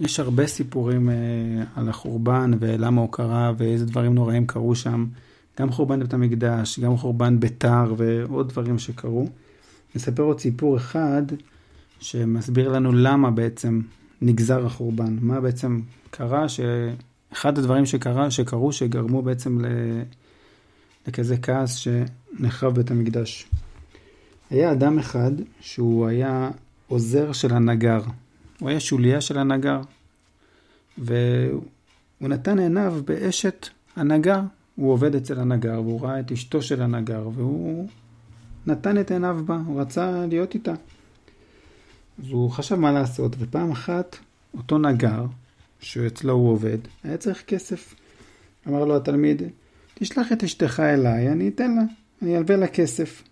יש הרבה סיפורים אה, על החורבן ולמה הוא קרה ואיזה דברים נוראים קרו שם. גם חורבן בית המקדש, גם חורבן ביתר ועוד דברים שקרו. נספר עוד סיפור אחד שמסביר לנו למה בעצם נגזר החורבן. מה בעצם קרה, שאחד הדברים שקרה, שקרו שגרמו בעצם ל... לכזה כעס שנחרב בית המקדש. היה אדם אחד שהוא היה עוזר של הנגר. הוא היה שוליה של הנגר. והוא נתן עיניו באשת הנגר. הוא עובד אצל הנגר, והוא ראה את אשתו של הנגר, והוא נתן את עיניו בה, הוא רצה להיות איתה. אז הוא חשב מה לעשות, ופעם אחת אותו נגר, שאצלו הוא עובד, היה צריך כסף. אמר לו התלמיד, תשלח את אשתך אליי, אני אתן לה, אני אלווה לה כסף.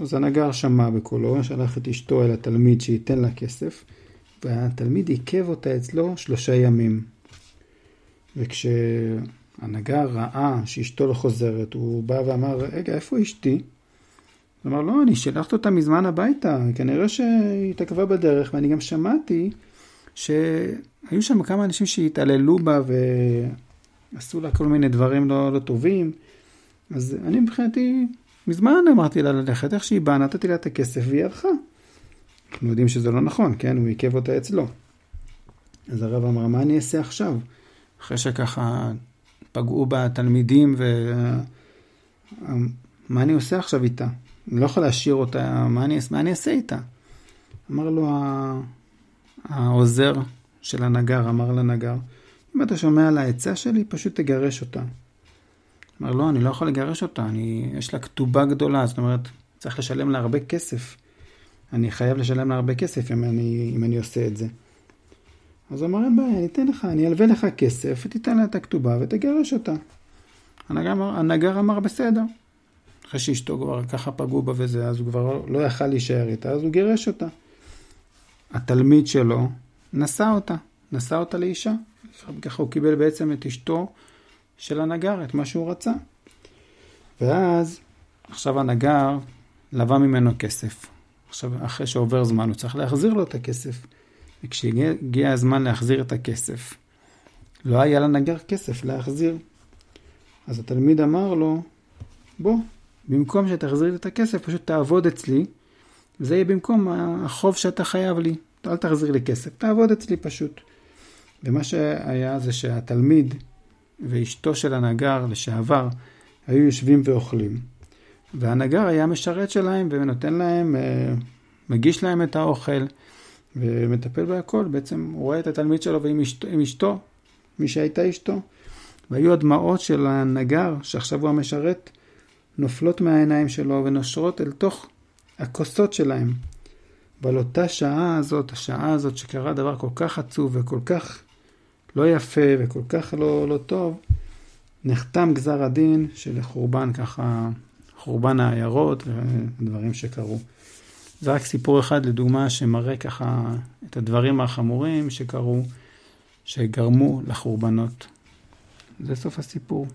אז הנגר שמע בקולו, שלח את אשתו אל התלמיד שייתן לה כסף, והתלמיד עיכב אותה אצלו שלושה ימים. וכשהנגר ראה שאשתו לא חוזרת, הוא בא ואמר, רגע, איפה אשתי? הוא אמר, לא, אני שלחת אותה מזמן הביתה, כנראה שהיא התעכבה בדרך, ואני גם שמעתי שהיו שם כמה אנשים שהתעללו בה ועשו לה כל מיני דברים לא, לא טובים. אז אני מבחינתי, מזמן אמרתי לה ללכת, איך שהיא באה, נתתי לה את הכסף והיא הלכה. אנחנו יודעים שזה לא נכון, כן? הוא עיכב אותה אצלו. אז הרב אמר, מה אני אעשה עכשיו? אחרי שככה פגעו בתלמידים, ומה אני עושה עכשיו איתה? אני לא יכול להשאיר אותה, מה אני, מה אני אעשה איתה? אמר לו העוזר של הנגר, אמר לנגר, אם אתה שומע על העצה שלי, פשוט תגרש אותה. אמר, לא, אני לא יכול לגרש אותה, אני, יש לה כתובה גדולה, זאת אומרת, צריך לשלם לה הרבה כסף. אני חייב לשלם לה הרבה כסף אם אני, אם אני עושה את זה. אז הוא אמר, אין בעיה, אני אתן לך, אני אלווה לך כסף, ותיתן לה את הכתובה ותגרש אותה. הנגר הנגר אמר בסדר. אחרי שאשתו כבר ככה פגעו בה וזה, אז הוא כבר לא יכל להישאר איתה, אז הוא גירש אותה. התלמיד שלו נשא אותה, נשא אותה לאישה. ככה הוא קיבל בעצם את אשתו של הנגר, את מה שהוא רצה. ואז, עכשיו הנגר לווה ממנו כסף. עכשיו, אחרי שעובר זמן, הוא צריך להחזיר לו את הכסף. וכשהגיע הזמן להחזיר את הכסף, לא היה לנגר כסף להחזיר. אז התלמיד אמר לו, בוא, במקום שתחזיר לי את הכסף, פשוט תעבוד אצלי, זה יהיה במקום החוב שאתה חייב לי. אל תחזיר לי כסף, תעבוד אצלי פשוט. ומה שהיה זה שהתלמיד ואשתו של הנגר לשעבר היו יושבים ואוכלים. והנגר היה משרת שלהם ונותן להם, אה, מגיש להם את האוכל ומטפל בהכל. בעצם הוא רואה את התלמיד שלו ועם אשתו, אשתו מי שהייתה אשתו. והיו הדמעות של הנגר, שעכשיו הוא המשרת, נופלות מהעיניים שלו ונושרות אל תוך הכוסות שלהם. ועל אותה שעה הזאת, השעה הזאת שקרה דבר כל כך עצוב וכל כך לא יפה וכל כך לא, לא טוב, נחתם גזר הדין של חורבן ככה, חורבן העיירות ודברים שקרו. זה רק סיפור אחד לדוגמה שמראה ככה את הדברים החמורים שקרו, שגרמו לחורבנות. זה סוף הסיפור.